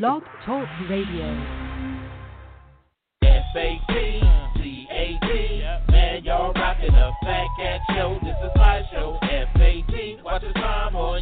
Blog Talk Radio. F-A-T-C-A-T. Man, y'all rocking the Fat Cat Show. This is my show. F-A-T. Watch the time on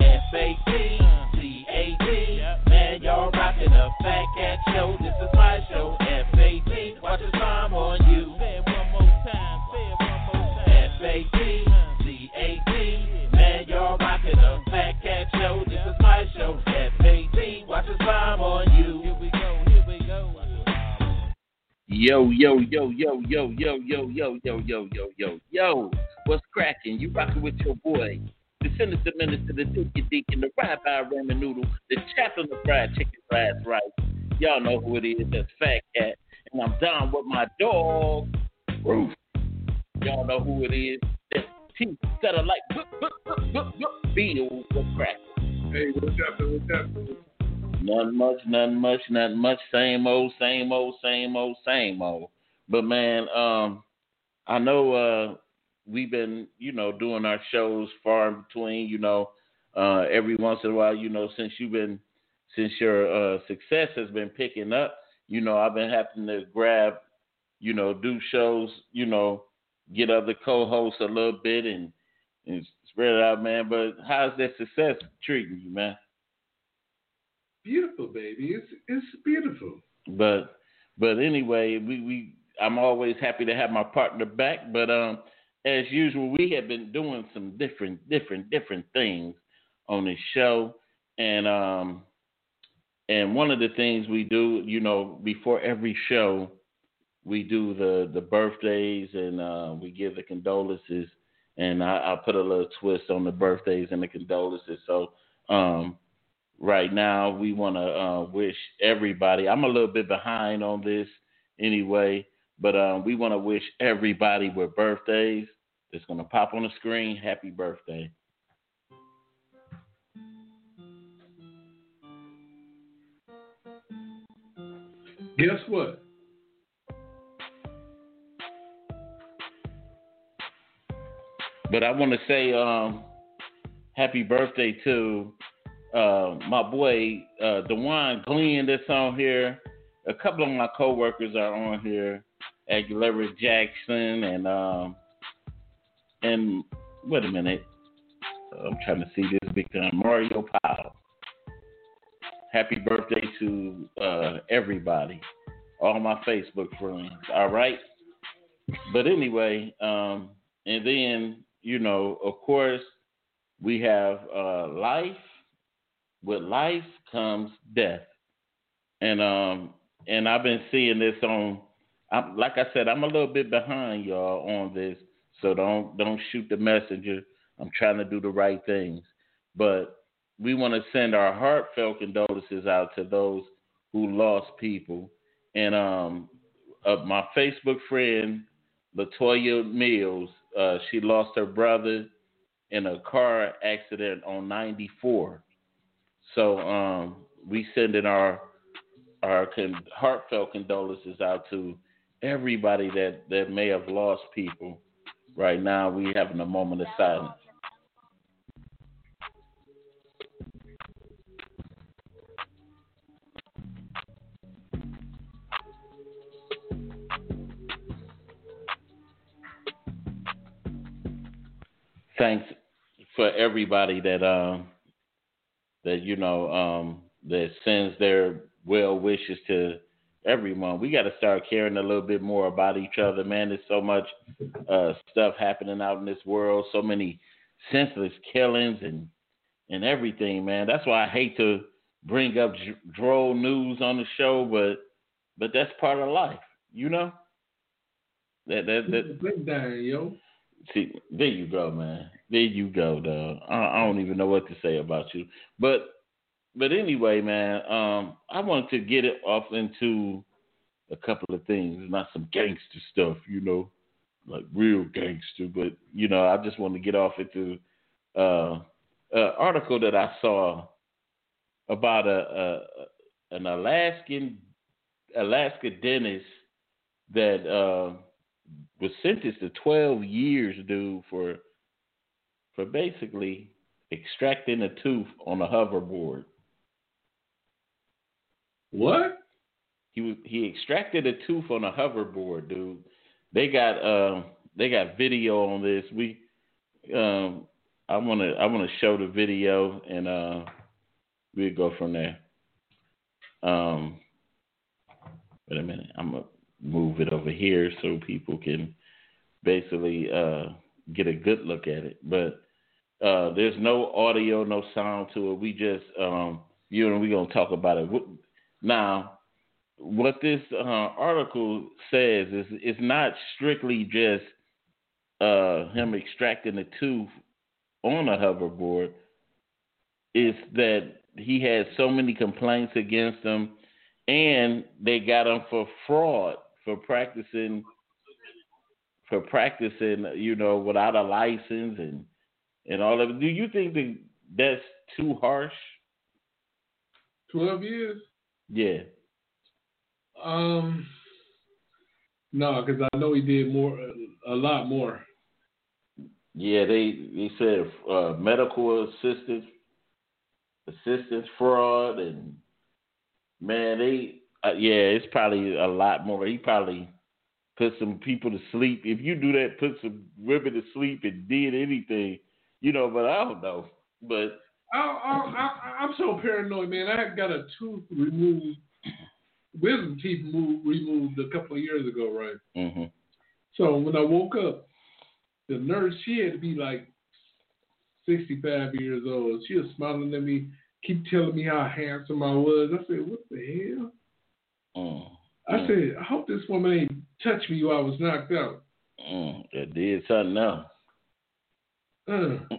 F-A-T-C-A-T. Man, y'all rocking the Fat Cat Show. This is my show. F-A-T. Watch the time on you. Say it one more time. Say it one more time. F-A-T-C-A-T. Man, y'all rocking the Fat Cat Show. This is my show. F-A-T. Watch the time on you. Here we go. Here we go. Yo, yo, yo, yo, yo, yo, yo, yo, yo, yo, yo, yo, yo. What's cracking? You rocking with your boy, the sinister minister, the Dookie Deacon, the rabbi ramen noodle, the chaplain of fried chicken, fried rice. Y'all know who it is. That's Fat Cat. And I'm down with my dog, Roof. Y'all know who it is. That's T. That are like, boop, boop, boop, boop, boop, Bill. What's cracking? Hey, what's happening? What's happening? Nothing much, nothing much, nothing much. Same old, same old, same old, same old. But man, um, I know uh, we've been, you know, doing our shows far in between. You know, uh, every once in a while, you know, since you've been, since your uh, success has been picking up, you know, I've been having to grab, you know, do shows, you know, get other co-hosts a little bit and and spread it out, man. But how's that success treating you, man? Beautiful, baby. It's it's beautiful. But but anyway, we, we I'm always happy to have my partner back. But um, as usual, we have been doing some different different different things on this show, and um, and one of the things we do, you know, before every show, we do the the birthdays and uh, we give the condolences, and I, I put a little twist on the birthdays and the condolences. So um, right now we want to uh, wish everybody. I'm a little bit behind on this anyway, but um, we want to wish everybody with birthdays. It's going to pop on the screen. Happy birthday. Guess what? But I want to say um, happy birthday to uh, my boy uh, Dewan Glenn that's on here. A couple of my coworkers are on here. Aguilera Jackson and um, and wait a minute. I'm trying to see this become Mario Powell. Happy birthday to uh, everybody, all my Facebook friends. All right. But anyway, um, and then you know, of course, we have uh, life. With life comes death, and um, and I've been seeing this on. I'm, like I said, I'm a little bit behind y'all on this, so don't don't shoot the messenger. I'm trying to do the right things, but we want to send our heartfelt condolences out to those who lost people. And um, uh, my Facebook friend Latoya Mills, uh, she lost her brother in a car accident on 94. So um, we sending our our con- heartfelt condolences out to everybody that, that may have lost people. Right now, we having a moment of silence. Thanks for everybody that um that you know um that sends their well wishes to every month. We got to start caring a little bit more about each other, man. There's so much uh, stuff happening out in this world, so many senseless killings and and everything, man. That's why I hate to bring up droll news on the show, but but that's part of life, you know. That that that. Down, yo. See, there you go, man. There you go, dog. I, I don't even know what to say about you, but but anyway, man, um, I wanted to get it off into a couple of things, not some gangster stuff, you know, like real gangster, but you know, I just want to get off into uh, an article that I saw about a, a an Alaskan Alaska dentist that uh, was sentenced to 12 years, dude, for for basically extracting a tooth on a hoverboard. What? He he extracted a tooth on a hoverboard, dude. They got uh, they got video on this. We um, I wanna I wanna show the video and uh, we'll go from there. Um, wait a minute, I'm gonna move it over here so people can basically uh, get a good look at it. But uh, there's no audio, no sound to it. We just um, you know we're gonna talk about it. Now, what this uh, article says is it's not strictly just uh, him extracting a tooth on a hoverboard. It's that he had so many complaints against him, and they got him for fraud for practicing for practicing, you know, without a license and and all of it. Do you think that that's too harsh? Twelve years. Yeah. Um. No, because I know he did more, a lot more. Yeah, they they said uh, medical assistance, assistance fraud, and man, they uh, yeah, it's probably a lot more. He probably put some people to sleep. If you do that, put some women to sleep and did anything, you know. But I don't know. But I, I, am so paranoid, man. I got a tooth removed, wisdom teeth moved, removed a couple of years ago, right? Mm-hmm. So when I woke up, the nurse, she had to be like 65 years old. She was smiling at me, keep telling me how handsome I was. I said, "What the hell?" Mm. I mm. said, "I hope this woman ain't touched me while I was knocked out." Mm. It did something else. Uh.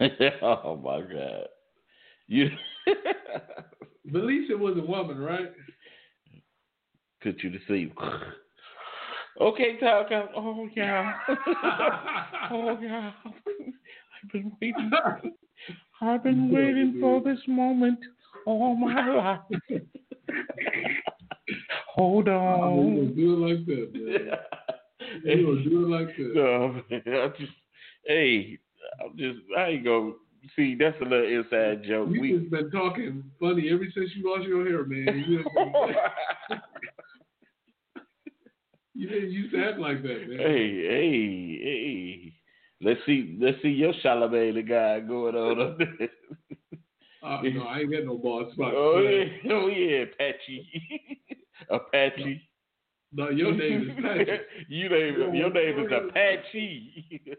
oh my God. You But at least it was a woman, right? Put you sleep. okay, talk. Oh yeah. oh yeah. I've been waiting. I've been waiting for this moment all my life. Hold on. do it like that, man. Hey, do it like that. No, oh, man, I just, hey, I'm just, I ain't gonna see. That's a little inside joke. You we just been talking funny ever since you lost your hair, man. You, you didn't used to act like that, man. Hey, hey, hey. Let's see, let's see your Chalamet the guy going on up there. Uh, no, I ain't got no ball spot. Oh yeah, oh yeah, Apache, Apache. No, your name is Patrick. you name your name is Apache.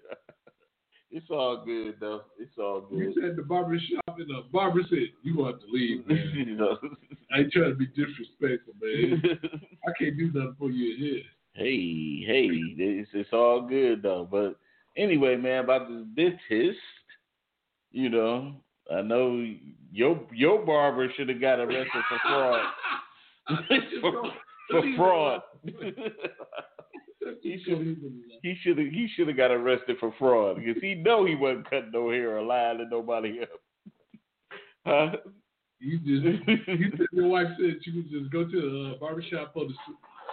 It's all good though. It's all good. You said the barber shop and the barber said you want to leave, man. you know. I ain't trying to be disrespectful, man. I can't do nothing for you here. Hey, hey, it's, it's all good though. But anyway, man, about this dentist, you know, I know your your barber should have got arrested for fraud. for, for fraud. He should he should have he should have got arrested for fraud because he know he wasn't cutting no hair or lying to nobody else. Huh? You just you said your wife said you could just go to the uh, barbershop for the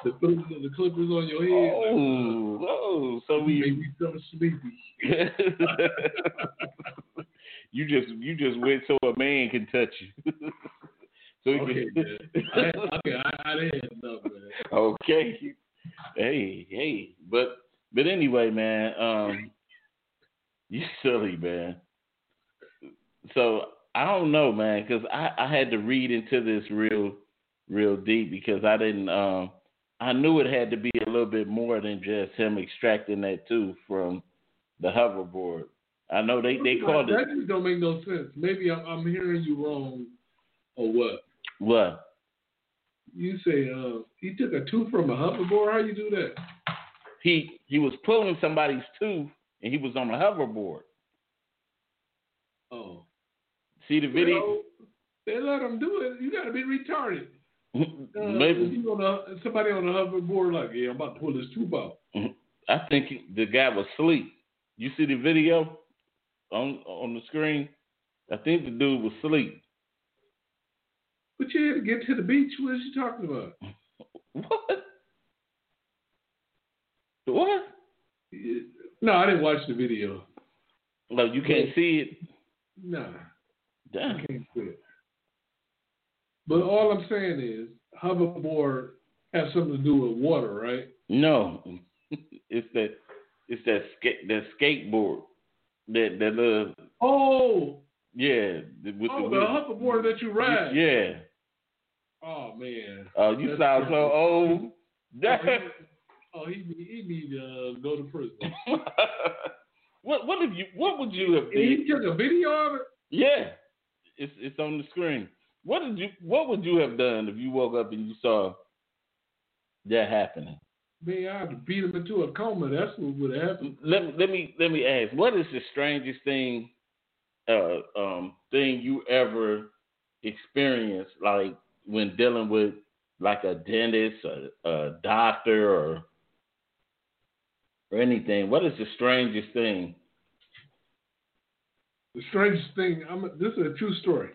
the, the clippers on your head. Oh, like, uh, oh, so we made me so sleepy. you just you just wait so a man can touch you. so okay, can... I, okay, I, I didn't know, man. Okay. Hey, hey, but but anyway, man, um, you silly man. So I don't know, man, because I, I had to read into this real real deep because I didn't. Um, I knew it had to be a little bit more than just him extracting that tooth from the hoverboard. I know they they called that it. just don't make no sense. Maybe I'm, I'm hearing you wrong, or what? What? You say uh, he took a tooth from a hoverboard. How you do that? He he was pulling somebody's tooth and he was on a hoverboard. Oh, See the video? Well, they let him do it. You got to be retarded. Uh, Maybe on a, somebody on a hoverboard like, yeah, I'm about to pull this tooth out. I think the guy was asleep. You see the video on on the screen? I think the dude was asleep. But you had to get to the beach. What is she talking about? What? What? No, I didn't watch the video. No, you can't see it. Nah, Damn. I can't see it. But all I'm saying is, hoverboard has something to do with water, right? No, it's that it's that skate that skateboard that that little Oh, yeah with oh, the, the hoverboard that you ride. yeah. Oh man. Oh, you That's sound so old. Oh, he need- he need to uh, go to prison. what what have you what would you have did? He took a video of it. Yeah, it's it's on the screen. What did you what would you have done if you woke up and you saw that happening? Man, I had to beat him into a coma. That's what would happen. Let me let me let me ask. What is the strangest thing uh um thing you ever experienced like when dealing with like a dentist, a, a doctor or or anything? What is the strangest thing? The strangest thing, I'm, this is a true story.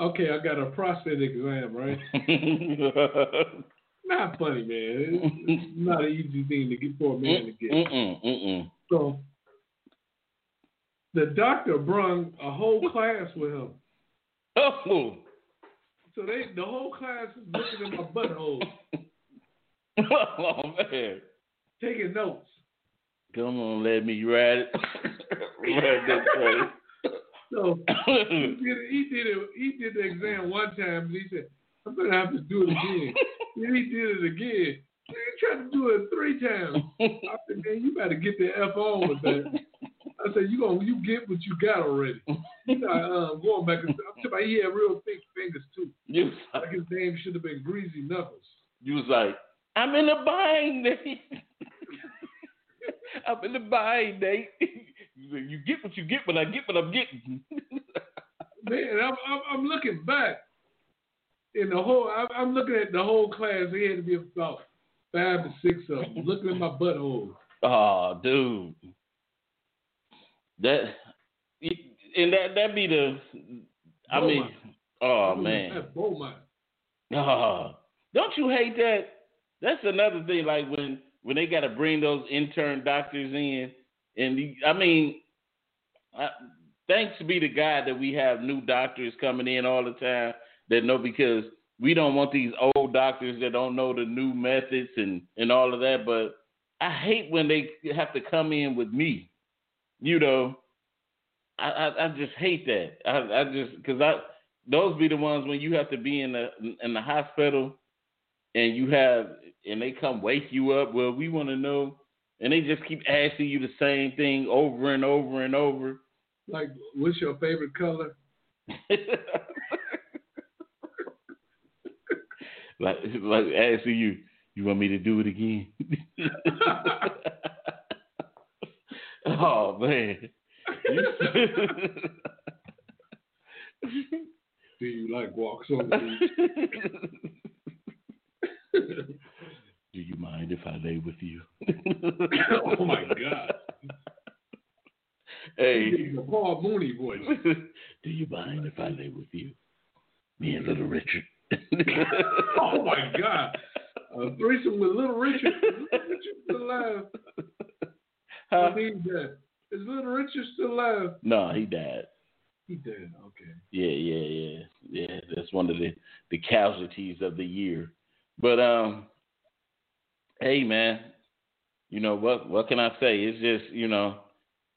Okay, I got a prostate exam, right? Not funny, man. It's, it's not an easy thing to get for a man to get. Mm-mm, mm-mm. So the doctor brung a whole class with him. Oh, So they the whole class is looking at my butthole, oh man. taking notes. Come on, let me ride it. ride that train. So he did it, he did it he did the exam one time and he said, I'm gonna have to do it again. then he did it again. He tried to do it three times. I said, man, you better get the F on with that. I said, you gonna you get what you got already. You not uh, going back and I'm talking about he had real thick fingers too. You, Like like, his name should have been Greasy Knuckles. you was like, I'm in a bind, Nate. I'm in a bind, Nate. You get what you get, but I get what I'm getting. Man, I'm, I'm, I'm looking back. In the whole, I'm, I'm looking at the whole class. There had to be about five to six of them looking at my butthole. oh, dude. That and that that be the. I mean, oh man. That's Beaumont. Oh, don't you hate that? That's another thing. Like when when they got to bring those intern doctors in, and the, I mean, I, thanks be to God that we have new doctors coming in all the time that know because we don't want these old doctors that don't know the new methods and and all of that. But I hate when they have to come in with me. You know, I I, I just hate that. I I just because I those be the ones when you have to be in the in the hospital and you have and they come wake you up. Well, we want to know, and they just keep asking you the same thing over and over and over. Like, what's your favorite color? like like asking you, you want me to do it again? oh man. Do you like walks on the beach? Do you mind if I lay with you? oh my God. Hey, The Paul Mooney voice. do you mind if I lay with you? Me and little Richard. Oh my God. A threesome with Little Richard. Little Richard still alive. Huh? I mean that. Is Little Richard still alive? No, he died. He did. Okay. Yeah, yeah, yeah, yeah. That's one of the the casualties of the year. But um, hey man, you know what? What can I say? It's just you know,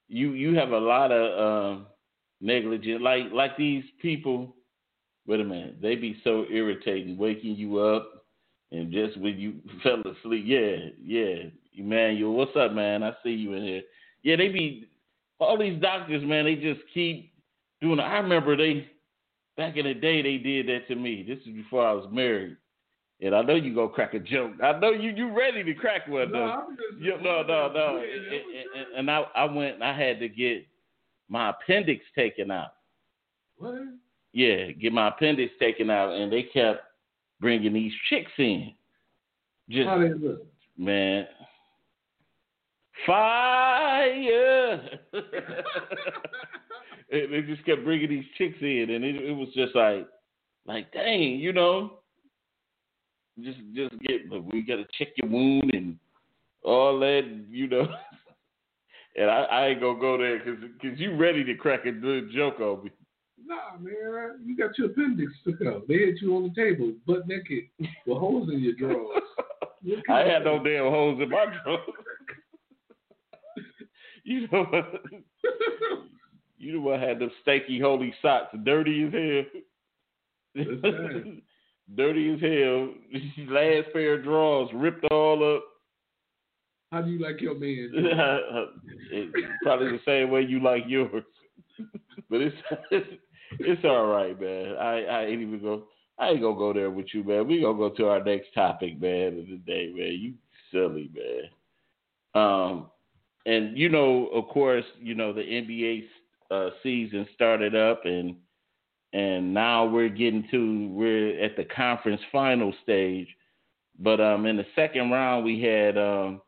you you have a lot of um negligence, like like these people wait a minute, they be so irritating, waking you up, and just when you fell asleep, yeah, yeah, Emmanuel, what's up, man? I see you in here. Yeah, they be all these doctors, man. They just keep doing. It. I remember they back in the day they did that to me. This is before I was married. And I know you gonna crack a joke. I know you you ready to crack one though. No, just, you, no, no, no. And, and, and I I went and I had to get my appendix taken out. What? Yeah, get my appendix taken out, and they kept bringing these chicks in. Just How they look? man, fire. they just kept bringing these chicks in, and it, it was just like, like, dang, you know, just just get but we got to check your wound and all that, you know. and I, I ain't gonna go there because cause you ready to crack a good joke on me. Nah, man, you got your appendix took out. They had you on the table, butt naked, with holes in your drawers. I had no damn holes in my drawers. you know what? You know what had them stanky holy socks, dirty as hell. Dirty as hell. Last pair of drawers ripped all up. How do you like your man? Probably the same way you like yours. but it's it's all right, man. I, I ain't even go I ain't gonna go there with you, man. We gonna go to our next topic, man, of the day, man. You silly, man. Um and you know, of course, you know, the NBA uh, season started up and and now we're getting to we're at the conference final stage. But um in the second round we had um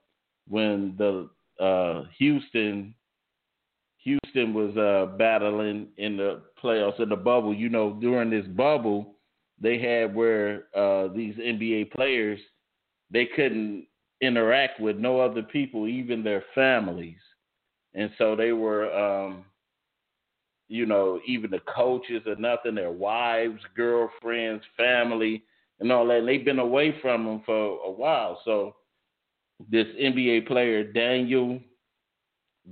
when the uh Houston Houston was uh battling in the playoffs in the bubble, you know, during this bubble they had where uh these NBA players they couldn't interact with no other people, even their families. And so they were um you know, even the coaches or nothing, their wives, girlfriends, family, and all that. And they've been away from them for a while. So this NBA player, Danuel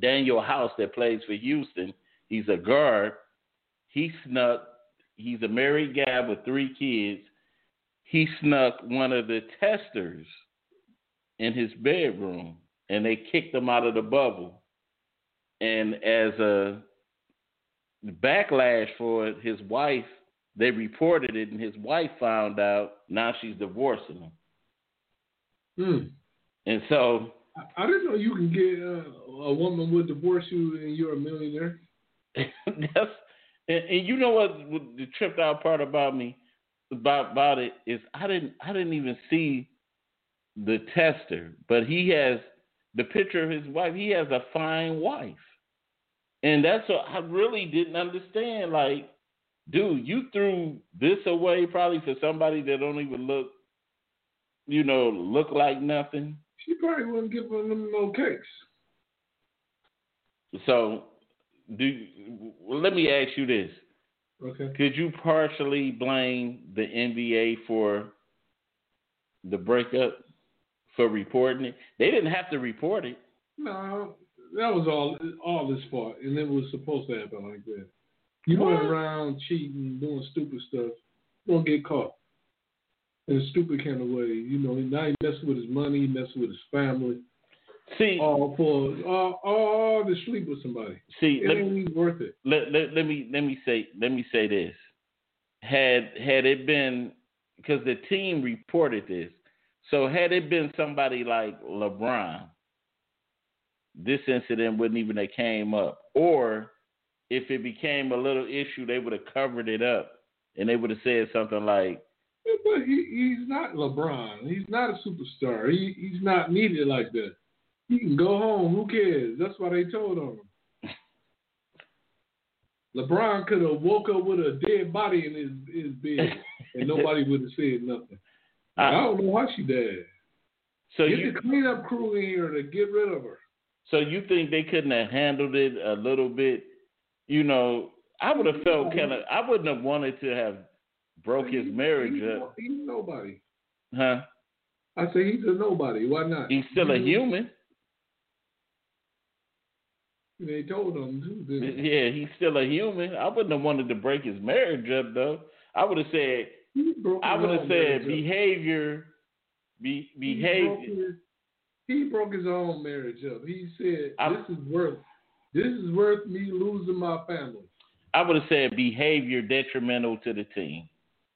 Danuel House, that plays for Houston, he's a guard. He snuck. He's a married guy with three kids. He snuck one of the testers in his bedroom, and they kicked him out of the bubble. And as a backlash for it, his wife, they reported it, and his wife found out. Now she's divorcing him. Hmm. And so I- I didn't know you can get uh, a woman would divorce you and you're a millionaire. that's and, and you know what, the tripped out part about me about about it is I didn't I didn't even see the tester, but he has the picture of his wife. He has a fine wife, and that's what I really didn't understand. Like, dude, you threw this away probably for somebody that don't even look, you know, look like nothing. She probably wouldn't give them no cakes. So, do well, let me ask you this. Okay. Could you partially blame the NBA for the breakup for reporting it? They didn't have to report it. No, that was all all his fault, and it was supposed to happen like that. You What? went around cheating, doing stupid stuff, you gonna get caught in a stupid kind of way. You know, now he messing with his money, messing with his family, See, all for all, all to sleep with somebody. see, It let, ain't worth it. let, let, let me let me say let me say this. Had had it been because the team reported this, so had it been somebody like LeBron, this incident wouldn't even have came up. Or if it became a little issue, they would have covered it up and they would have said something like, But he, he's not LeBron. He's not a superstar. He, he's not needed like that. He can go home. Who cares? That's why they told on him. LeBron could have woke up with a dead body in his, his bed and nobody would have said nothing. I, don't know why she died. so Get you the cleanup crew in here to get rid of her. So you think they couldn't have handled it a little bit? You know, I would have felt kind of. I wouldn't have wanted to have broke his marriage he's, up, He's nobody. huh? I say he's a nobody. Why not? He's still a human. They told him. Yeah, he's still a human. I wouldn't have wanted to break his marriage up though. I would have said. I would have said behavior. Be, behavior. He broke, his, he broke his own marriage up. He said, "This is worth. This is worth me losing my family." I would have said behavior detrimental to the team.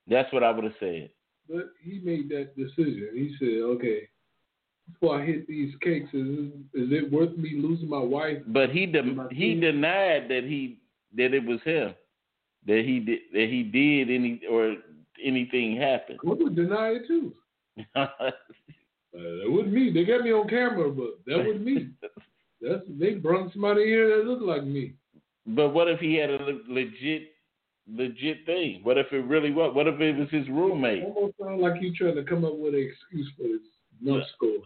That's what I would have said. But he made that decision. He said, "Okay, before I hit these cakes, is, is it worth me losing my wife?" But he de- he denied that he that it was him, that he did that he did any or anything happen. I would deny it too. uh, that wasn't me. They got me on camera, but that wasn't me. That's they brought somebody here that looked like me. But what if he had a legit legit thing? What if it really was? What if it was his roommate? It almost sounds like you trying to come up with an excuse for this no score.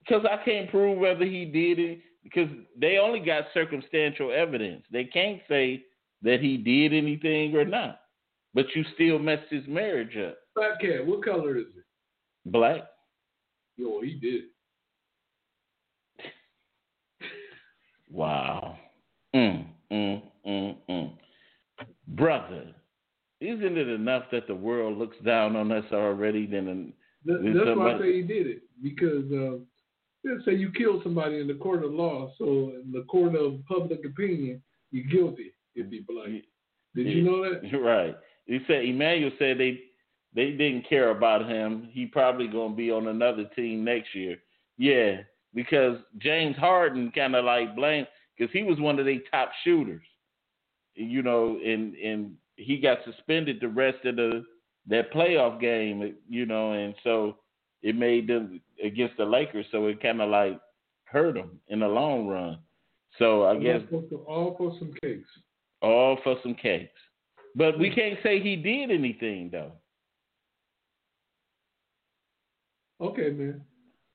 Because I can't prove whether he did it. Because they only got circumstantial evidence. They can't say that he did anything or not. But you still messed his marriage up. Fat cat, what color is it? Black. Yo, he did. wow. Mm, mm, mm, mm. Brother, isn't it enough that the world looks down on us already? Then that's why I say he did it because uh, let's say you kill somebody in the court of law, so in the court of public opinion, you're guilty if you believe. Did you know that? Right. He said Emmanuel said they they didn't care about him. He probably gonna be on another team next year. Yeah, because James Harden kind of like blamed because he was one of the top shooters, you know, and and he got suspended the rest of the that playoff game, you know, and so it made them against the Lakers, so it kind of like hurt them in the long run. So I guess all for some cakes. All for some cakes, but we hmm. can't say he did anything though. Okay, man.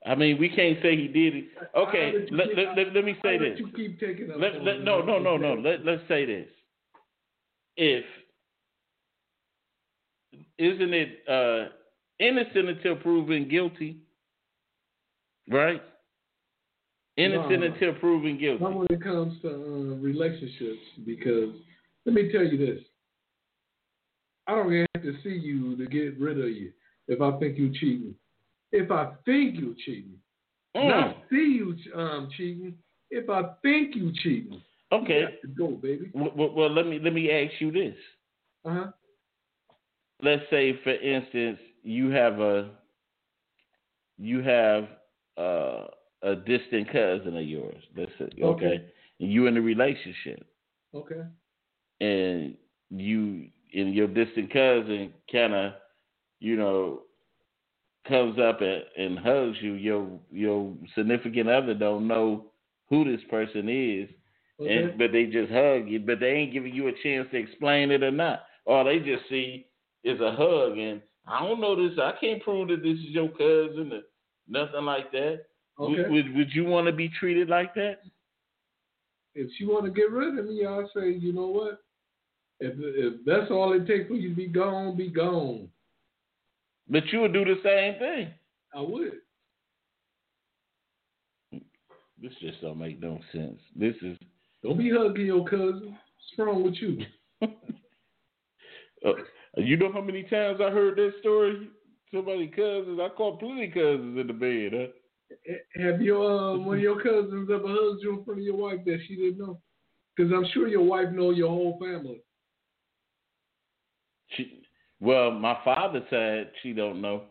I mean, we can't say he did it. Okay, let, keep, let, let, let, me say this. You keep taking up let, no, no, no, no. Let, let's say this. If isn't it uh, innocent until proven guilty, right? Innocent no, until proven guilty. Not when it comes to uh, relationships, because let me tell you this: I don't have to see you to get rid of you if I think you're cheating. If I think you're cheating, mm. not see you um, cheating. If I think you're cheating, okay, you go, baby. Well, well, let me let me ask you this. Uh huh let's say for instance you have a you have uh, a distant cousin of yours. Let's say okay, okay. and you in a relationship. Okay. And you and your distant cousin kind of, you know, comes up and, and hugs you. Your your significant other don't know who this person is, okay. and but they just hug you, but they ain't giving you a chance to explain it or not, or they just see is a hug, and I don't know this. I can't prove that this is your cousin or nothing like that. Okay. Would, would, would you want to be treated like that? If she want to get rid of me, I'll say, you know what? If if that's all it takes for you to be gone, be gone. But you would do the same thing. I would. This just don't make no sense. This is. Don't be hugging your cousin. What's wrong with you? uh, you know how many times I heard that story? Somebody cousins. I caught plenty cousins in the bed. Huh? Have your uh, one of your cousins ever hugged you in front of your wife that she didn't know? Because I'm sure your wife know your whole family. She, well, my father's side, she don't know.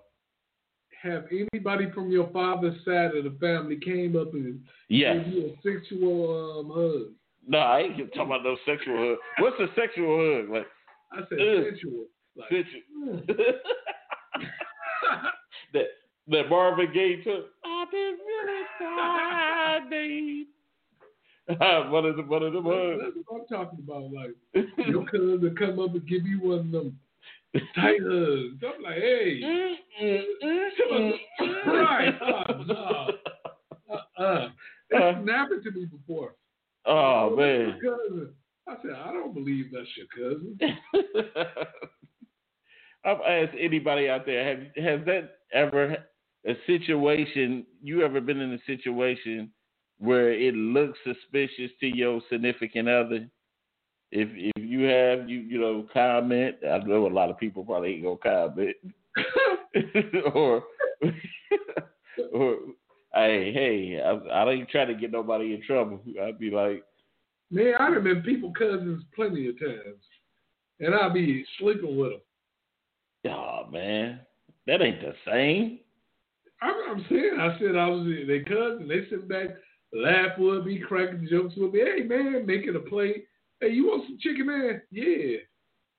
Have anybody from your father's side of the family came up and yes. gave you a sexual um, hug? No, I ain't talking about no sexual hug. What's a sexual hug? Like I said Ugh. sensual. Like, sensual. that that Marvin Gaye took. I've been really sorry. one of the one of them That's what I'm talking about. Like your cousin come up and give you one of them tight hugs. I'm like, hey, right? Oh, no. Uh-uh. It's uh, happened to me before. Oh, oh man. I said, I don't believe that's your cousin. I've asked anybody out there, have has that ever a situation you ever been in a situation where it looks suspicious to your significant other if if you have you you know comment, I know a lot of people probably ain't gonna comment, or or hey hey, I, I ain't try to get nobody in trouble. I'd be like, man, I've been people cousins plenty of times, and I'll be sleeping with them. Oh man, that ain't the same. I'm, I'm saying, I said I was their cousin. They sit back, laugh with me, cracking jokes with me. Hey man, making a plate. Hey, you want some chicken, man? Yeah.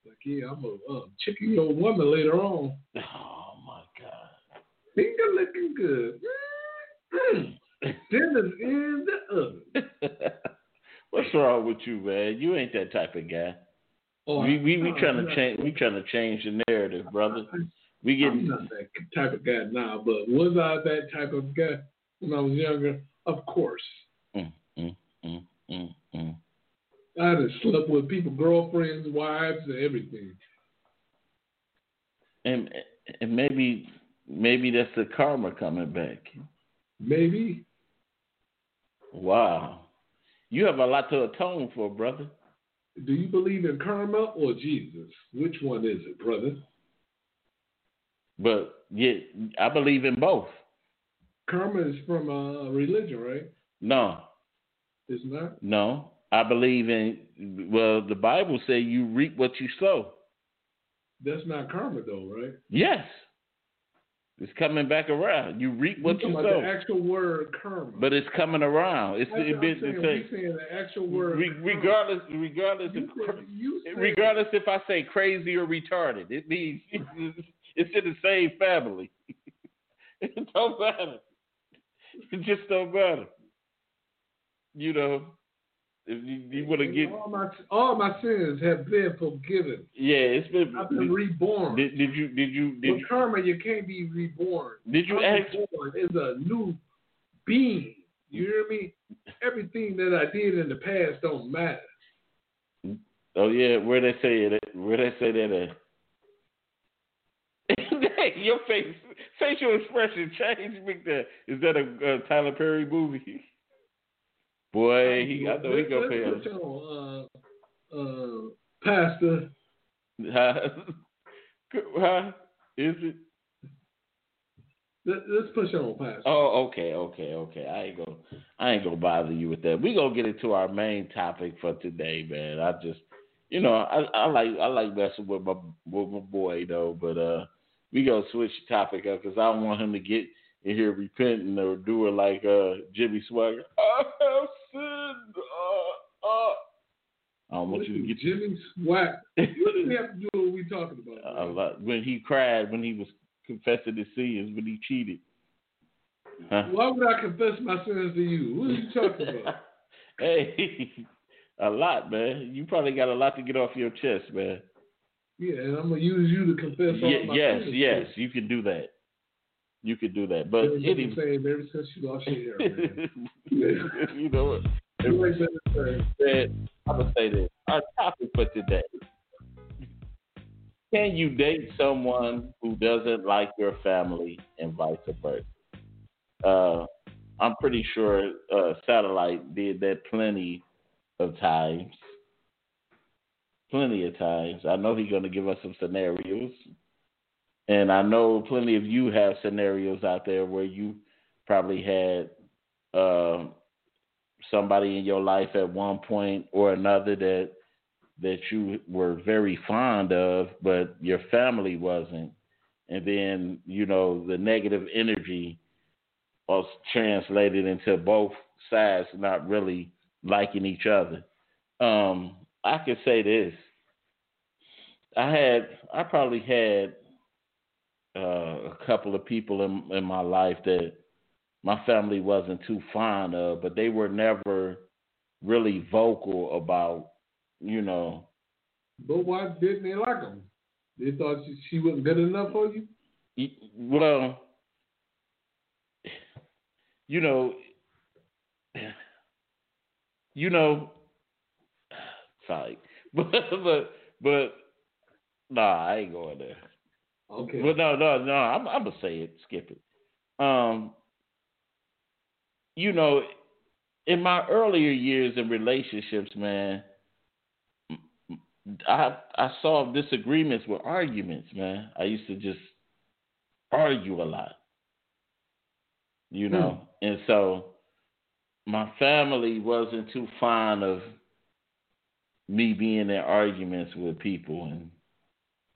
Like, yeah, I'm a uh, chicken your woman later on. Oh my god. Finger looking good. Mm-hmm. Dinner's in the oven. What's wrong with you, man? You ain't that type of guy. Oh, we we, we trying to change. We trying to change the narrative, brother. We getting. I'm not that type of guy now, but was I that type of guy when I was younger? Of course. Mm, mm, mm, mm, mm. I had slept with people, girlfriends, wives, and everything. And and maybe maybe that's the karma coming back. Maybe. Wow. You have a lot to atone for, brother. Do you believe in karma or Jesus? Which one is it, brother? But yeah, I believe in both. Karma is from a religion, right? No. It's not? No. I believe in well, the Bible says you reap what you sow. That's not karma though, right? Yes. It's coming back around. You reap what you sow. The actual word karma. But it's coming around. It's That's the saying. We're saying the actual word. Re- regardless, regardless, you if, said, you said, regardless if I say crazy or retarded, it means it's in the same family. it don't matter. It just don't matter. You know, if you, you want to get all my all my sins have been forgiven. Yeah, it's been. I've been did, reborn. Did, did you did you did With you, karma? You can't be reborn. Did you ask? Born is a new being. You hear me? Everything that I did in the past don't matter. Oh yeah, where they say it? Where they say that at? Your face, facial expression changed. Is that. Is that a, a Tyler Perry movie? Boy, he, I know he gonna pay us. On, uh, uh, Pastor. huh? Is it? Let, us push on, Pastor. Oh, okay, okay, okay. I ain't gonna, I ain't gonna bother you with that. We gonna get into our main topic for today, man. I just, you know, I, I like, I like messing with my, with my boy though, but uh, we gonna switch the topic up because I don't want him to get in here repenting or do it like uh Jimmy Swaggart. I have sinned. Uh, uh. I don't want you to get Jimmy Swag. What does he have to do what we talking about? A lot. When he cried, when he was confessing his sins, when he cheated. Huh? Why would I confess my sins to you? What are you talking about? hey, a lot, man. You probably got a lot to get off your chest, man. Yeah, and I'm gonna use you to confess all yeah, my yes, sins. Yes, yes, you can do that. You could do that, but anyway, saying ever since you lost your hair, man. you know what? That, I'm gonna say this. Our topic for today: Can you date someone who doesn't like your family, and vice versa? Uh, I'm pretty sure uh, Satellite did that plenty of times. Plenty of times. I know he's gonna give us some scenarios. And I know plenty of you have scenarios out there where you probably had uh, somebody in your life at one point or another that that you were very fond of, but your family wasn't. And then, you know, the negative energy was translated into both sides not really liking each other. Um, I can say this. I had I probably had uh, a couple of people in in my life that my family wasn't too fond of, but they were never really vocal about, you know. But why didn't they like them? They thought she wasn't good enough for you. Well, you know, you know, sorry, but but but nah, I ain't going there. Okay. But no, no, no. I'm, I'm gonna say it. Skip it. Um, you know, in my earlier years in relationships, man, I I solved disagreements with arguments, man. I used to just argue a lot. You know, hmm. and so my family wasn't too fond of me being in arguments with people and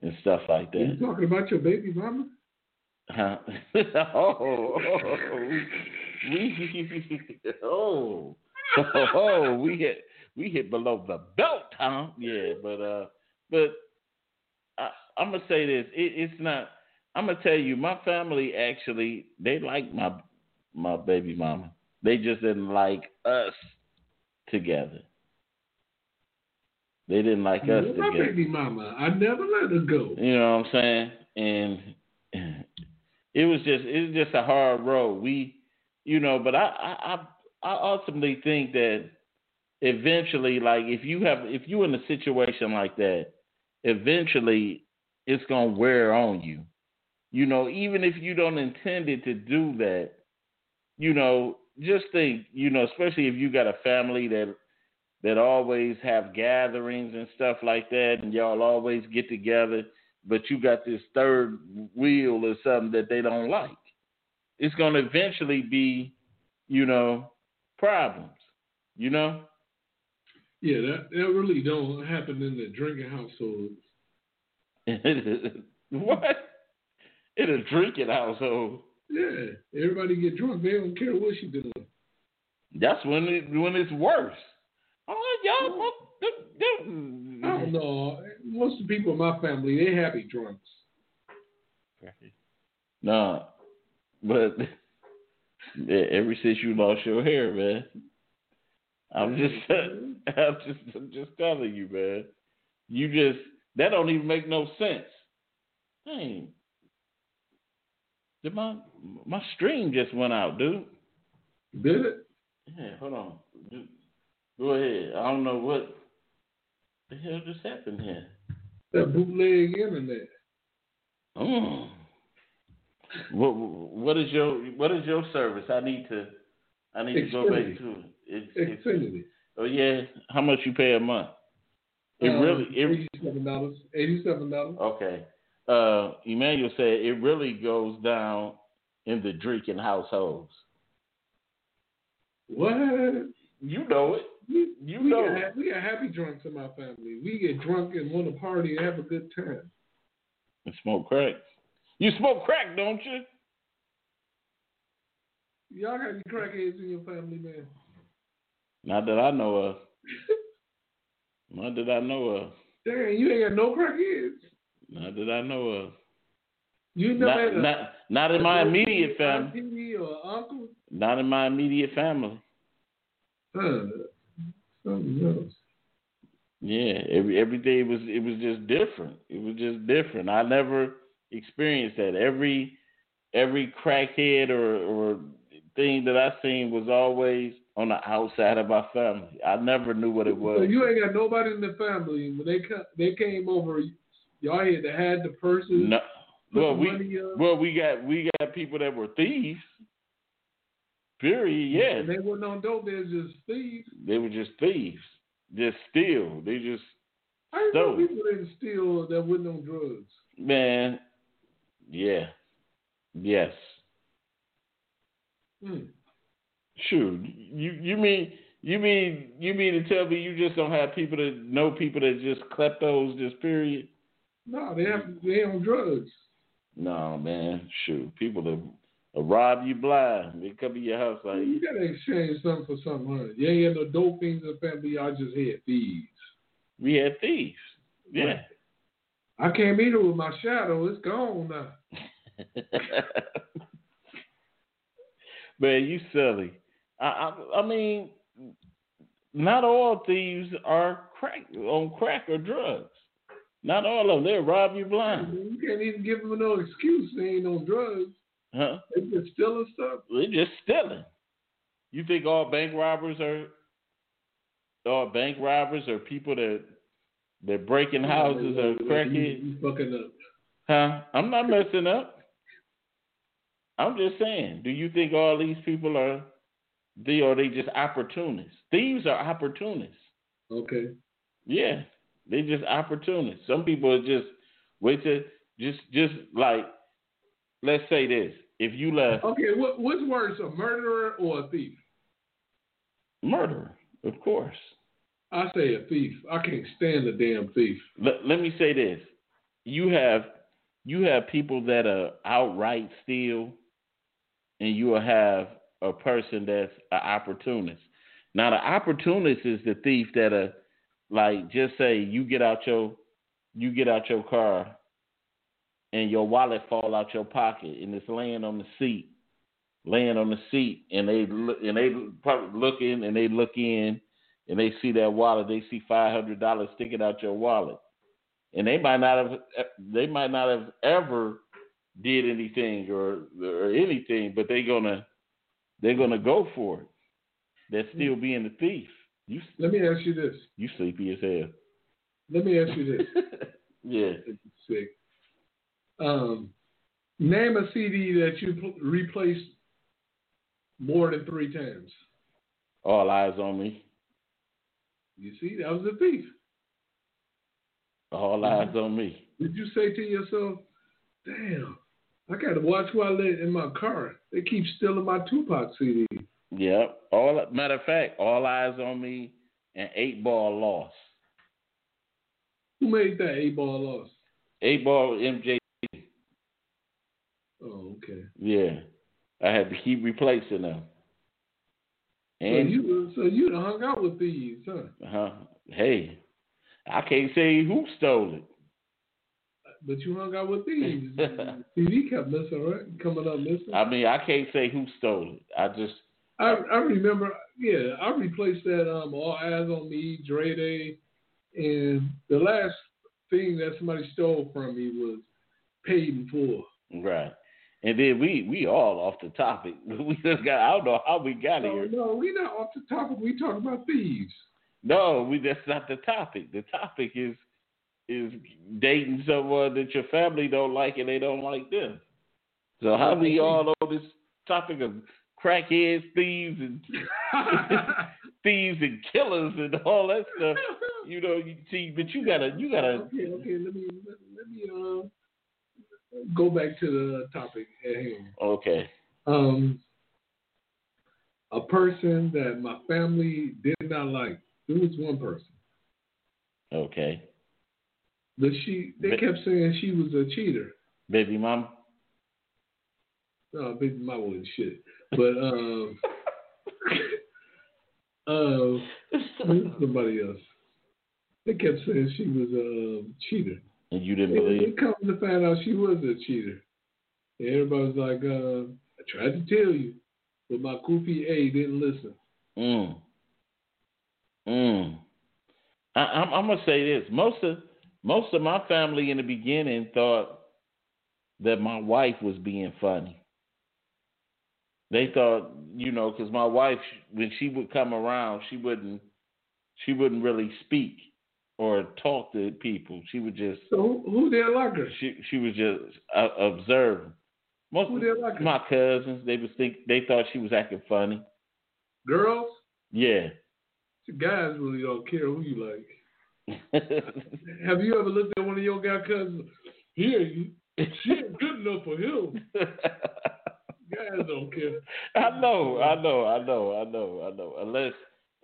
and stuff like that. Are you talking about your baby mama? Huh? oh, oh, we, oh, oh, we hit we hit below the belt, huh? Yeah, but uh, but I, I'm gonna say this. It, it's not. I'm gonna tell you, my family actually they like my my baby mama. They just didn't like us together. They didn't like us my together. baby mama. I never let her go. You know what I'm saying? And it was just it was just a hard road. We, you know, but I I I ultimately think that eventually, like if you have if you're in a situation like that, eventually it's gonna wear on you. You know, even if you don't intend it to do that, you know, just think, you know, especially if you got a family that that always have gatherings and stuff like that, and y'all always get together, but you got this third wheel or something that they don't like. It's going to eventually be, you know, problems. You know. Yeah, that that really don't happen in the drinking households. what? In a drinking household. Yeah, everybody get drunk. They don't care what you doing. That's when it when it's worse. Oh, y'all. I don't know. Most of the people in my family, they happy drunks. No, but ever since you lost your hair, man, I'm just, I'm just, I'm just telling you, man. You just that don't even make no sense. Hey, did my my stream just went out, dude? Did it? Yeah, hold on. Go ahead. I don't know what the hell just happened here. That bootleg internet. Oh. What what is your what is your service? I need to I need Xfinity. to go back to it. It's, Xfinity. oh yeah. How much you pay a month? It um, really it, eighty-seven dollars. Eighty-seven dollars. Okay uh, Emmanuel said it really goes down in the drinking households. What? You know it. You, you we know we are happy drunks in my family. We get drunk and want to party and have a good time. And smoke crack. You smoke crack, don't you? Y'all got any crackheads in your family, man? Not that I know of. Not that I know of. Dang, you ain't got no crackheads. Not that I know of. You know not, not, not in my immediate family. or uncle? Not in my immediate family. Huh. Something else. Yeah, every every day was it was just different. It was just different. I never experienced that. Every every crackhead or or thing that I seen was always on the outside of my family. I never knew what it was. So you ain't got nobody in the family when they come, they came over. Y'all had to had the person. No. Well, we well we got we got people that were thieves. Period. Yeah. They weren't on dope. They were just thieves. They were just thieves. Just steal. They just. I know people didn't steal that wasn't on drugs. Man, yeah, yes. Hmm. Sure. You you mean you mean you mean to tell me you just don't have people that know people that just kleptos just period? No, they have they on drugs. No, man, shoot, people that rob you blind. They come to your house like you gotta exchange something for something. Huh? You ain't got no dope things in the family. Y'all just had thieves. We had thieves. Yeah. I came in here with my shadow. It's gone now. man, you silly. I, I I mean, not all thieves are crack on crack or drugs. Not all of them. They'll rob you blind. You can't even give them no excuse. They ain't on drugs. Huh? They just stealing stuff. They're just stealing. You think all bank robbers are all bank robbers or people that that breaking houses or crackheads? You, fucking up. Huh? I'm not messing up. I'm just saying. Do you think all these people are they are they just opportunists? Thieves are opportunists. Okay. Yeah. They just opportunists. Some people are just wait to just just like let's say this. If you left Okay, what what's worse, a murderer or a thief? murderer, of course. I say a thief. I can't stand a damn thief. Let, let me say this. You have you have people that are outright steal and you will have a person that's an opportunist. Now the opportunist is the thief that are like just say you get out your you get out your car and your wallet fall out your pocket and it's laying on the seat, laying on the seat, and they look and they probably look in and they look in and they see that wallet, they see five hundred dollars sticking out your wallet, and they might not have they might not have ever did anything or or anything, but they're gonna they're gonna go for it. They're hmm. still being the thief. You Let me ask you this. you sleepy as hell. Let me ask you this. yeah. Sick. Um, name a CD that you pl- replaced more than three times. All eyes on me. You see, that was a thief. All eyes on me. Did you say to yourself, "Damn, I got to watch who I let in my car. They keep stealing my Tupac CD." Yep. All matter of fact, all eyes on me and eight ball loss. Who made that eight ball loss? Eight ball MJ. Okay. Yeah. I had to keep replacing them. And So you so you done hung out with thieves, huh? uh hey, I can't say who stole it. But you hung out with thieves. CD kept missing, right? Coming up missing. I mean, I can't say who stole it. I just I I remember, yeah, I replaced that um All Eyes on Me, Dre Day, and the last thing that somebody stole from me was Paid in Full. right. And then we we all off the topic. We just got I don't know how we got No, here. no, we not off the topic. We talking about thieves. No, we that's not the topic. The topic is is dating someone that your family don't like and they don't like them. So how we all on this topic of crackheads, thieves, and thieves and killers and all that stuff? You know, you see, but you gotta, you gotta. okay, okay. Let me let, let me uh go back to the topic at hand. Okay, Um, a person that my family did not like. There was one person. okay, But she, they Ba- kept saying she was a cheater. baby mama. No, baby mama wasn't shit. But um, uh, somebody else. They kept saying she was a cheater. And you didn't believe? it comes to find out she was a cheater. And everybody's like, uh, I tried to tell you, but my goofy A didn't listen. Mm. Mm. I, I'm, I'm gonna say this. Most of most of my family in the beginning thought that my wife was being funny. They thought, you know, because my wife, when she would come around, she wouldn't, she wouldn't really speak or talk to people. She would just, So who, who didn't like her? she she was just uh, observing. Most Who didn't like her? my cousins, they was think they thought she was acting funny. Girls? Yeah. See, guys really don't care who you like. Have you ever looked at one of your guy cousins? Here, you, she ain't good enough for him. Guys don't care. I know, I know, I know, I know, I know. Unless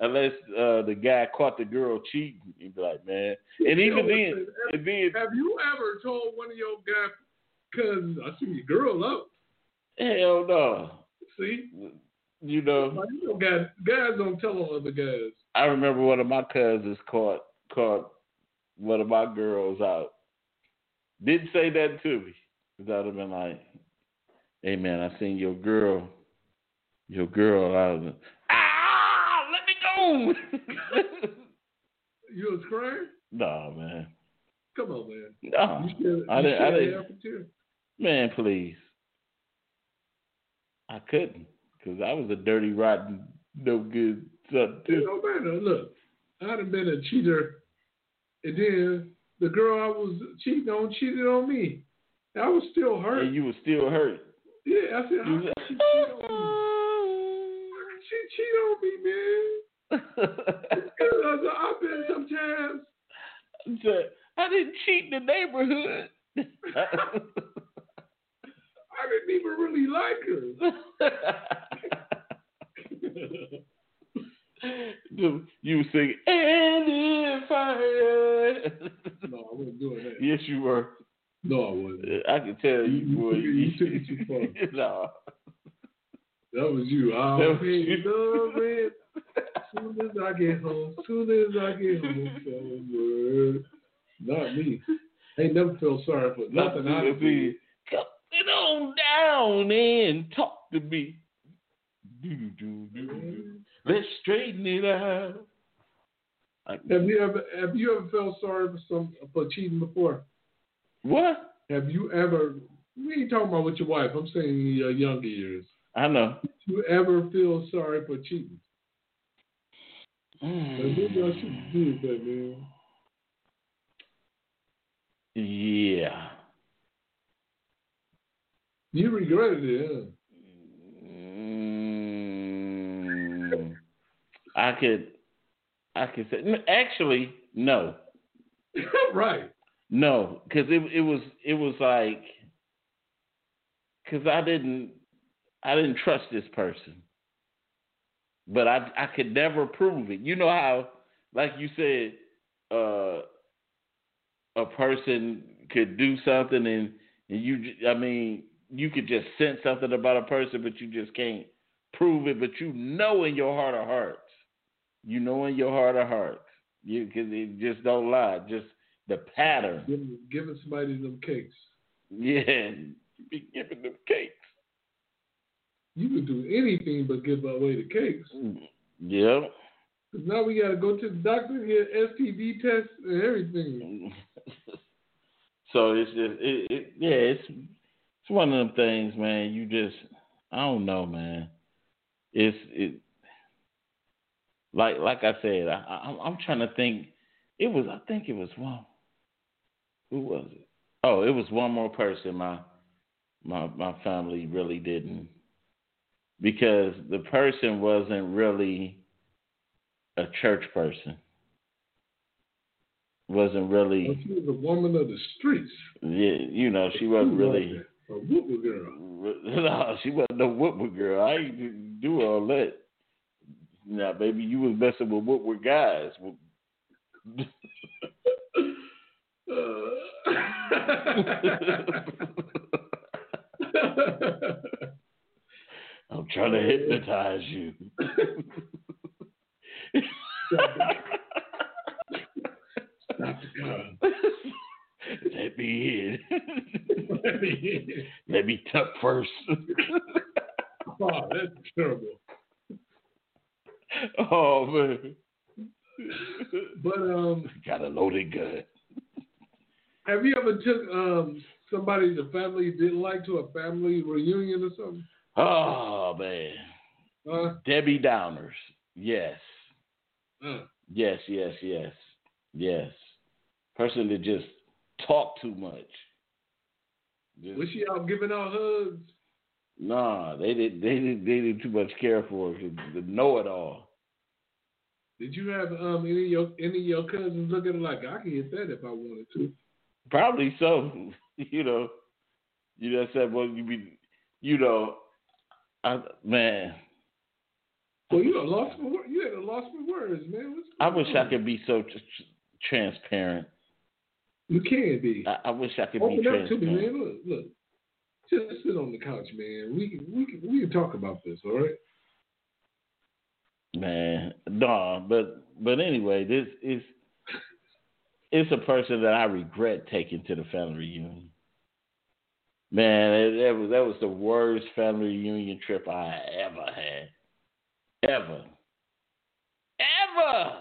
unless uh, the guy caught the girl cheating, he'd be like, man. And even then, and then, Have you ever told one of your guy cousins, I see your girl up? hell no. See? You know, Like, you know guys, guys don't tell on other guys. I remember one of my cousins caught caught one of my girls out. Didn't say that to me. Cause I'd have been like, "Hey man, I seen your girl, your girl out." Let me go. You was crying? no man, Come on, man. no. You should, I you didn't- I should didn't- have a tear. Man, please. I couldn't because I was a dirty, rotten, no good son It too. don't matter. Look, I'd have been a cheater, and then the girl I was cheating on cheated on me. I was still hurt. And you were still hurt. yeah, I said, how You could she cheat on me? How could she cheat on me, man? I've been sometimes. I didn't cheat in the neighborhood. I didn't even really like her. You sing, and if I No, I wasn't doing that. Yes, you were. No, I wasn't. I can tell you, You- boy. you- you took it too far. no. That was you. I'll That was you. soon as I get home. Soon as I get home. Not me. Ain't never felt sorry for nothing I did. Come on down and talk to me. Let's straighten it out. Have you ever have you ever felt sorry for some for cheating before? what? Have you ever? We ain't talking about with your wife. I'm saying in your younger years. I know. You ever feel sorry for cheating? Mm. Maybe I should do that, man. Yeah. You regretted it, huh? Mm, I could, I could say actually no, right. no, because it it was it was like because I didn't I didn't trust this person, but I I could never prove it. You know how, like you said, uh, a person could do something and and you I mean you could just sense something about a person, but you just can't prove it. But you know in your heart of hearts, you know in your heart of hearts, you because it just don't lie. Just the pattern. Giving, giving somebody them cakes. Yeah, you be giving them cakes. You could do anything but give away the cakes. Yeah. 'Cause now we got to go to the doctor and get STD tests and everything. so it's just it, it yeah it's it's one of them things man you just I don't know man it's it like like I said I, I I'm- I'm trying to think it was I think it was one who was it oh it was one more person my my my family really didn't because the person wasn't really a church person wasn't really Well, she was a woman of the streets. yeah, you know, she wasn't really. A whoopee girl. No, she wasn't no Woodward girl. I ain't do all that. Now, baby, you was messing with Woodward guys. I'm trying to hypnotize you. Stop. Let me in. Let me in. Let me tuck first. Oh, that's terrible. oh man. But um, Got a loaded gun. have you ever took um somebody the family didn't like to a family reunion or something? Oh man. Debbie Downers. Yes. Uh, Yes, yes, yes. Yes. Person that just talk too much. Just- was she out giving out hugs? nah, they didn't. they did they did too much care for her. The know it all. Did you have um any of your any of your cousins look at it like I can hit that if I wanted to? Probably so. you know. You just said, well you be you know I man, Well, you a lost for wor- you had a lost for words, man. I wish I could be so tr- tr- transparent. You can be. I, I wish I could Open be up to me, man. Look, look. Just sit on the couch, man. We can we can we can talk about this, all right? Man, no, but but anyway, this is it's a person that I regret taking to the family reunion. Man, that, was that was the worst family reunion trip I ever had, ever, ever.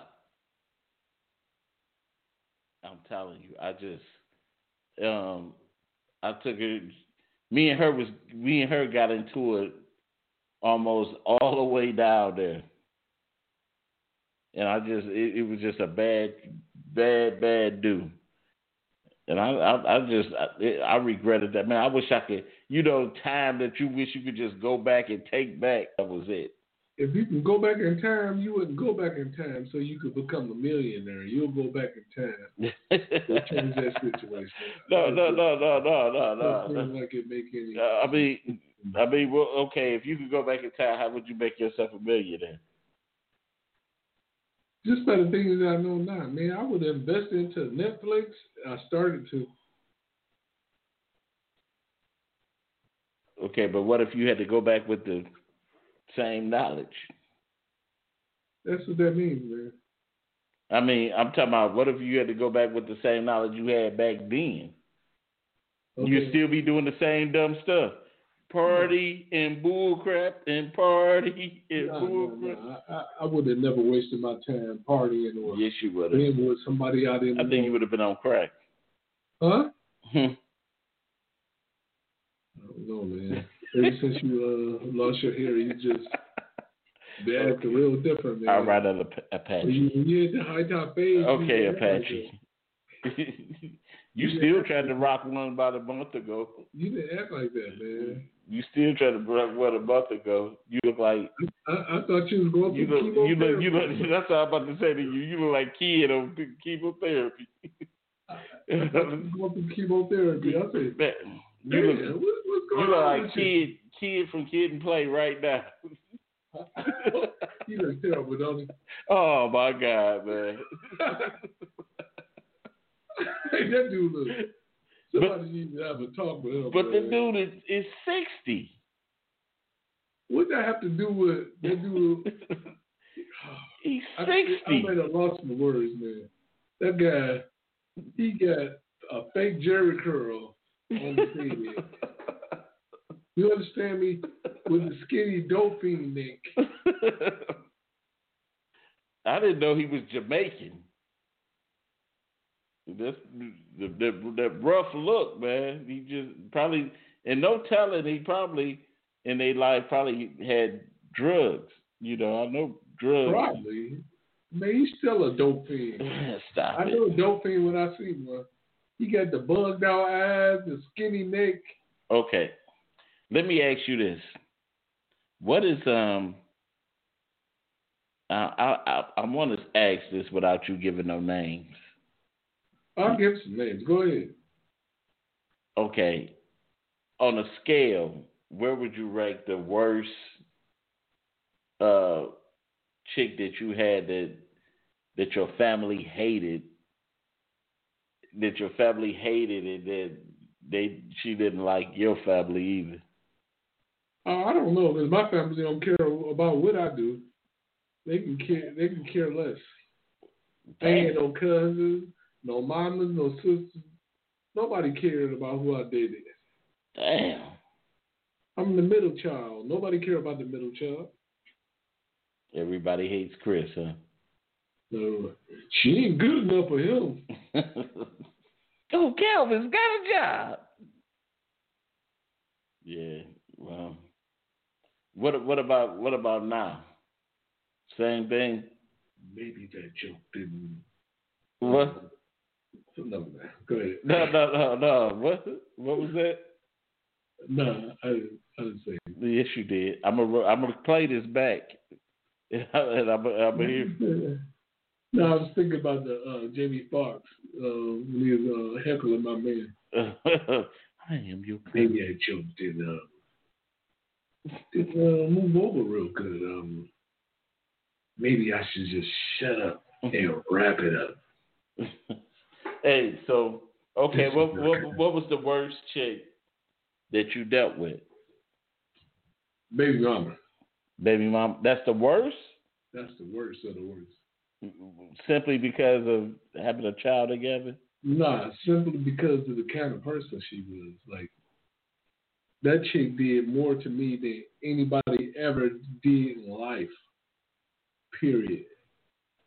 I'm telling you, I just, um, I took her. Me and her was me and her got into it almost all the way down there and I just it, it was just a bad, bad, bad do. And I, I, I just, I, I regretted that. Man, I wish I could, you know, time that you wish you could just go back and take back. That was it. if you can go back in time, you wouldn't go back in time so you could become a millionaire. You'll go back in time to change that situation. no, no, no, no, no, no, no. Doesn't like it make any. Uh, I mean, I mean, well, okay. If you could go back in time, how would you make yourself a millionaire? Just by the things that I know now, man, I would invest into Netflix. I started to. Okay, but what if you had to go back with the same knowledge? That's what that means, man. I mean, I'm talking about what if you had to go back with the same knowledge you had back then? Okay. You'd still be doing the same dumb stuff. Party and bullcrap and party and No, bull no, no. I, I, I would have never wasted my time partying or Yes, you would have. being with somebody I didn't I think you would have been on crack. Huh? Hmm. I don't know, man. Ever since you uh, lost your hair, you just been acting real different, man. I'll ride on the Apache. you, when you hit the high top phase. Okay, you Apache. you Yeah. still tried to rock one about a month ago. You didn't act like that, man. You still tried to rock one a month ago. You look like I, I thought you was going you through look you look you look. That's what I'm about to say to you. You look like kid on chemotherapy. I you was going chemotherapy. I said, Man, you what, look what's you going look on like with kid kid from Kid and Play right now. you? you look terrible, don't you? oh my God, man. hey, that dude look. Somebody needs to have a talk with him. But the dude is, is sixty. What that have to do with that dude? He's I, sixty. I'm at a loss for words, man. That guy, he got a fake Jheri curl on his head. You understand me? With the skinny dolphin neck. I didn't know he was Jamaican. That's the, the, that rough look, man. He just probably, and no telling, he probably in their life probably had drugs. You know, I know drugs. Probably. Man, he's still a dope fiend. Stop I it. know a dope fiend when I see one. He got the bugged out eyes, the skinny neck. Okay, let me ask you this: What is um? I I I, I want to ask this without you giving no names. I'll give some names. Go ahead. Okay, on a scale, where would you rank the worst uh chick that you had that that your family hated? That your family hated and that they she didn't like your family either. Uh, I don't know because my family don't care about what I do. They can care. They can care less. I ain't no cousins, no mamas, no sisters. Nobody cared about who I dated. Damn. I'm the middle child. Nobody care about the middle child. Everybody hates Chris, huh? No, she ain't good enough for him. oh, Calvin's got a job. Yeah. Well, what what about what about now? Same thing. Maybe that joke didn't. What? No, man. Go ahead. No, no, no, no. What? What was that? No, I didn't, I didn't say. it. Yes, you did. I'm gonna I'm gonna play this back, and I'm I'm gonna hear. No, I was thinking about the uh, Jamie Foxx uh, when he was uh, heckling my man. I am your Maybe I joke didn't uh, didn't uh, move over real good. Um, maybe I should just shut up and wrap it up. Hey, so okay, what what what was the worst chick that you dealt with? Baby mama, Baby mom, that's the worst? that's the worst of the worst. Simply because of having a child together? Nah, simply because of the kind of person she was. Like that chick did more to me than anybody ever did in life. Period.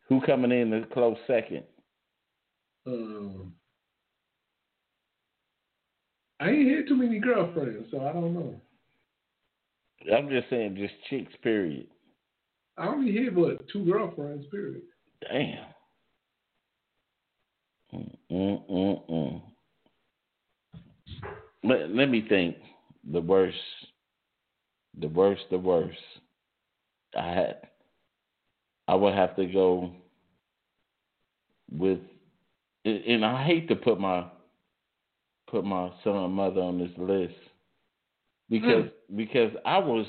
Who coming in the close second? Um, I ain't had too many girlfriends, so I don't know. I'm just saying, just chicks, period. I only had what two girlfriends. Period. Damn. Mm-mm-mm. Let, let me think. The worst. The worst, the worst. I had I would have to go with and I hate to put my put my son and mother on this list because mm. because I was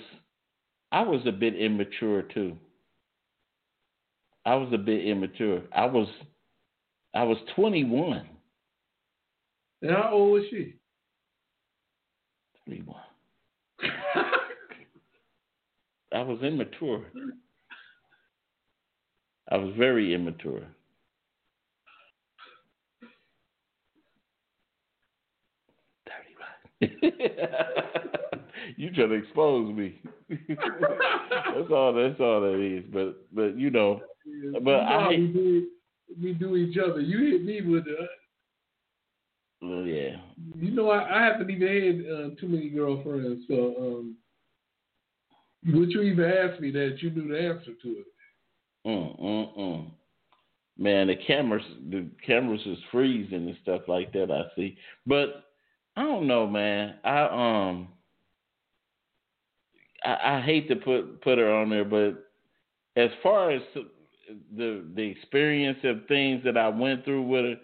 I was a bit immature too. I was a bit immature. I was I was 21. And how old was she? 21. I was immature. I was very immature. you trying to expose me. that's all. That's all that is. But but you know, but I we do, we do each other. You hit me with it. Well, yeah. You know, I, I haven't even had uh, too many girlfriends, so um, would you even ask me that? You knew the answer to it. Mm mm mm. Man, the cameras, the cameras is freezing and stuff like that. I see, but I don't know, man. I um I, I hate to put put her on there, but as far as the the experience of things that I went through with her,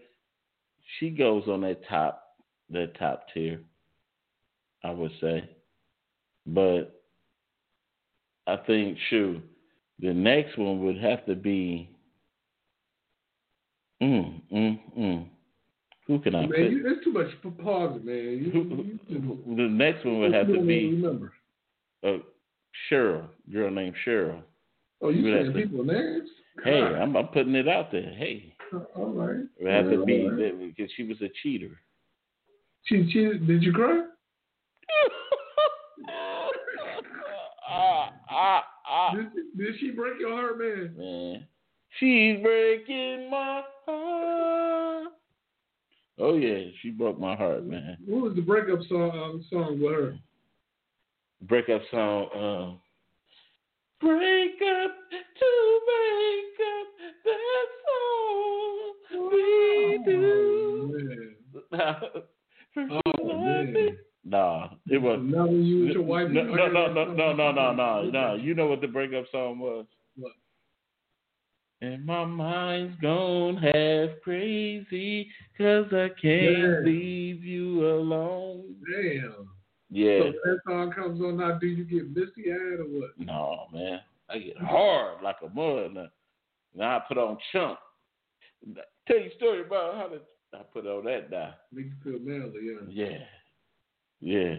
she goes on that top that top tier. I would say, but I think sure the next one would have to be. Mm, mm, mm. Who can I man? You, it's too much for pause, man. You, you, the next one would have to be remember. Uh, Cheryl, girl named Cheryl. Oh, you saying people names? Hey, I'm, I'm putting it out there. Hey, uh, all right. It would have to be right. because she was a cheater. She cheated. Did you cry? ah, ah, ah. Did, did she break your heart, man? Man, she's breaking my heart. Oh yeah, she broke my heart, man. What was the breakup song um, song with her? Breakup song. Um, break up to make up. That's all we oh, do. oh, man. Nah, it was. Not when you with your wife. No, no, no, no, no, no, no, no, no. You know what the breakup song was? What? And my mind's gone half crazy cause I can't Damn. leave you alone. Damn. Yeah. So that song comes on now, do you get misty eyed or what? No, man. I get hard like a mud now. Now I put on chunk. Tell you a story about how I put on that now. Make you feel manly, yeah. Yeah. Yeah.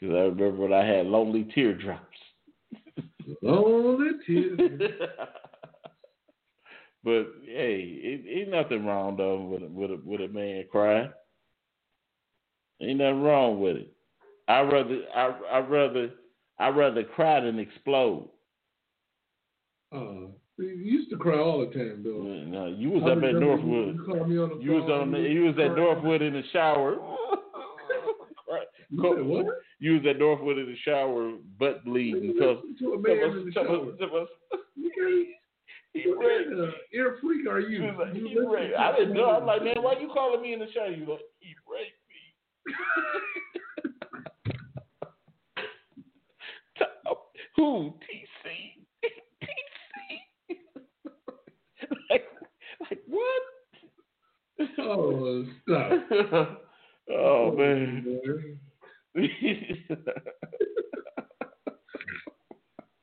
Because I remember when I had lonely teardrops. lonely teardrops. But hey, it, ain't nothing wrong though with with a, with a man crying. Ain't nothing wrong with it. I rather I I rather I rather cry than explode. Uh, you used to cry all the time, though. No, you was I up at Northwood. You, you was on the, you was at Northwood in the shower. you, what? you was at Northwood in the shower, butt bleeding because to a man in the shower. He what ear freak are you? Like, he raped. I didn't know. I'm like, man, why you calling me in the show? You like, he raped me. Who? TC? TC? like, like what? Oh, stop. Oh, oh, man.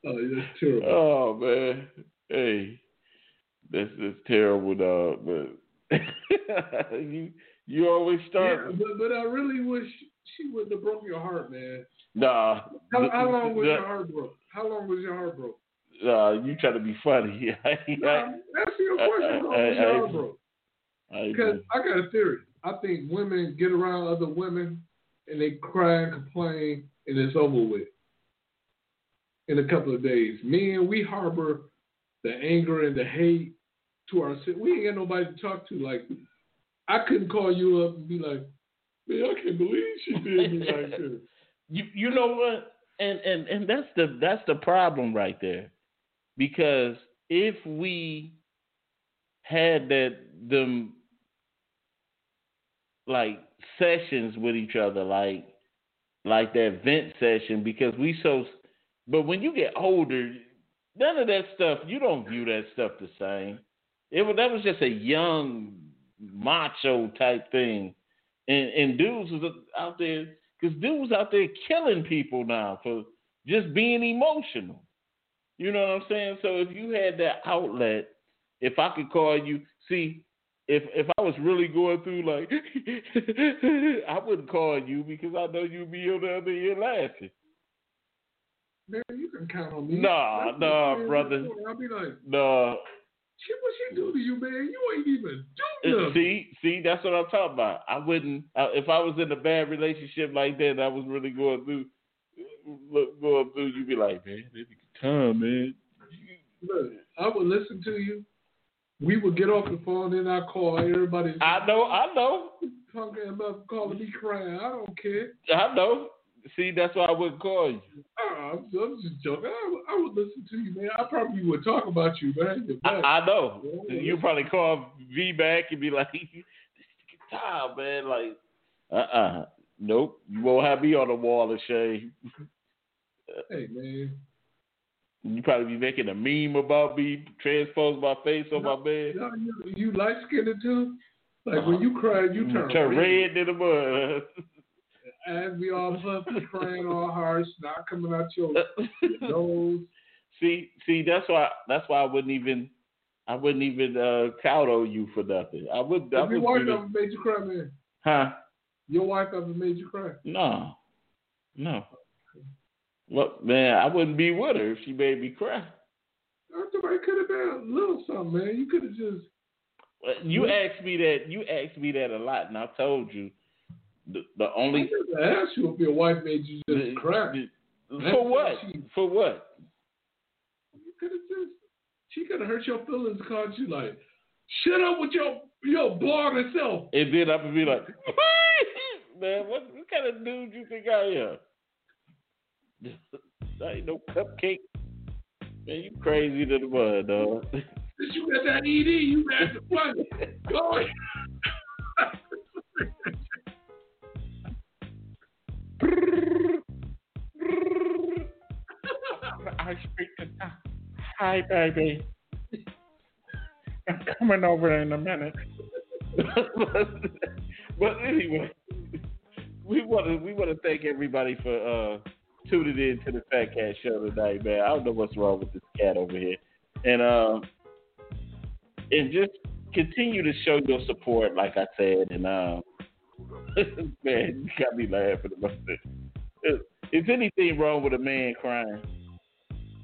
oh, that's terrible. Oh, man. Hey, this is terrible, dog. But you you always start. Yeah, but, but I really wish she wouldn't have broke your heart, man. Nah. How, how long was your heart broke? How long was your heart broke? Uh, you try to be funny. nah, that's your question. How long was your heart broke? Because I got a theory. I think women get around other women and they cry and complain and it's over with in a couple of days. Men, we harbor the anger and the hate to our we ain't got nobody to talk to. Like I couldn't call you up and be like, man, I can't believe she did me like this. You you know what? And and and that's the that's the problem right there. Because if we had that them like sessions with each other, like like that vent session, because we so But when you get older, none of that stuff. You don't view that stuff the same. It was that was just a young macho type thing, and and dudes was out there because dudes out there killing people now for just being emotional. You know what I'm saying? So if you had that outlet, if I could call you, see, if if I was really going through like, I wouldn't call you because I know you'd be on the other end laughing. Man, you can count on me. Nah, That's nah, brother. I'll be like, No, shit, what she do to you, man? You ain't even do Uh, nothing. See, see, that's what I'm talking about. I wouldn't uh, if I was in a bad relationship like that. I was really going through, look, going through. You'd be like, man, this is time, man. Look, I would listen to you. We would get off the phone, then I call everybody. I know, I know, talking about calling me crying. I don't care. I know. See, that's why I wouldn't call you. Uh, I'm, I'm just joking. I, would- I would listen to you, man. I probably would talk about you, man. I. I know. You probably call V back and be like, this time, man. Like, uh, uh nope. You won't have me on the wall of shame. hey, man. You probably be making a meme about me, transpose my face on my bed. No, you, you light skinned too? Like when you cry, you turn, Turn red. red in the mud. And we all puffy, crying all harsh, not coming out your, nose. see, see, that's why that's why I wouldn't even I wouldn't even uh coddle you for nothing. I would I If your wife ever made you cry, man. Huh? Your wife ever made you cry? No. No. Well, man, I wouldn't be with her if she made me cry. It could have been a little something, man. You could have just. You asked me that. You asked me that a lot, and I told you the the I only never asked you if your wife made you just cry. for what for what You could have just. She could have hurt your feelings, called you like, shut up with your your boring self. and then I would be like, man, what, what kind of dude you think I am? I ain't no cupcake. Man, you crazy to the mud, dog. Since you got that ED, you had to funny. Go ahead. Hi, baby. I'm coming over in a minute. but anyway, we want to we want to thank everybody for uh, tuning in to the Fat Cat Show tonight, man. I don't know what's wrong with this cat over here, and um, and just continue to show your support, like I said, and um, man, you got me laughing about this. Is, is anything wrong with a man crying?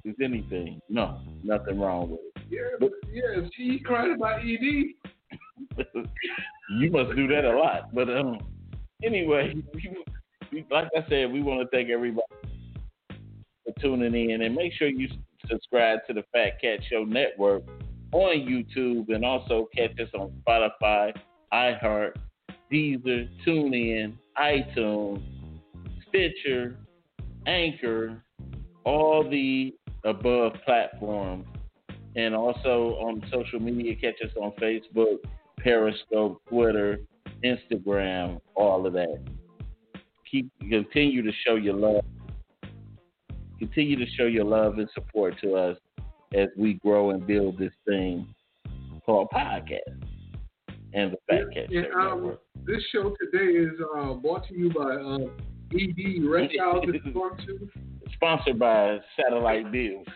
Is anything? No, nothing wrong with it. Yeah, but yeah, she cried about ED. you must do that a lot. But um, anyway, we, we, like I said, we want to thank everybody for tuning in, and make sure you subscribe to the Fat Cat Show Network on YouTube, and also catch us on Spotify, iHeart, Deezer, TuneIn, iTunes, Stitcher, Anchor, all the above platforms. And also on social media, catch us on Facebook, Periscope, Twitter, Instagram, all of that. Keep continue to show your love. Continue to show your love and support to us as we grow and build this thing called podcast and the And, um, this show today is uh, brought to you by uh, ED Reptiles and Functions. Sponsored by Satellite Deals.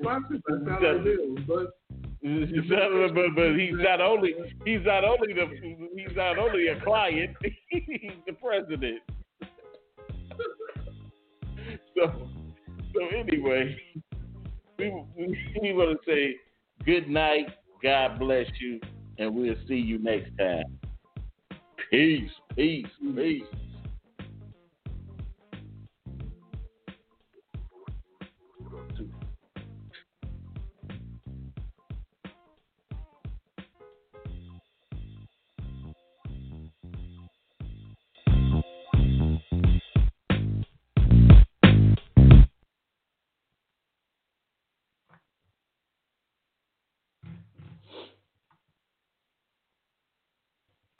Sponsored by Satellite Bills, but but, but he's not only he's not only the he's not only a client, he's the president. So so anyway, we we, we want to say good night, God bless you, and we'll see you next time. Peace, peace, peace.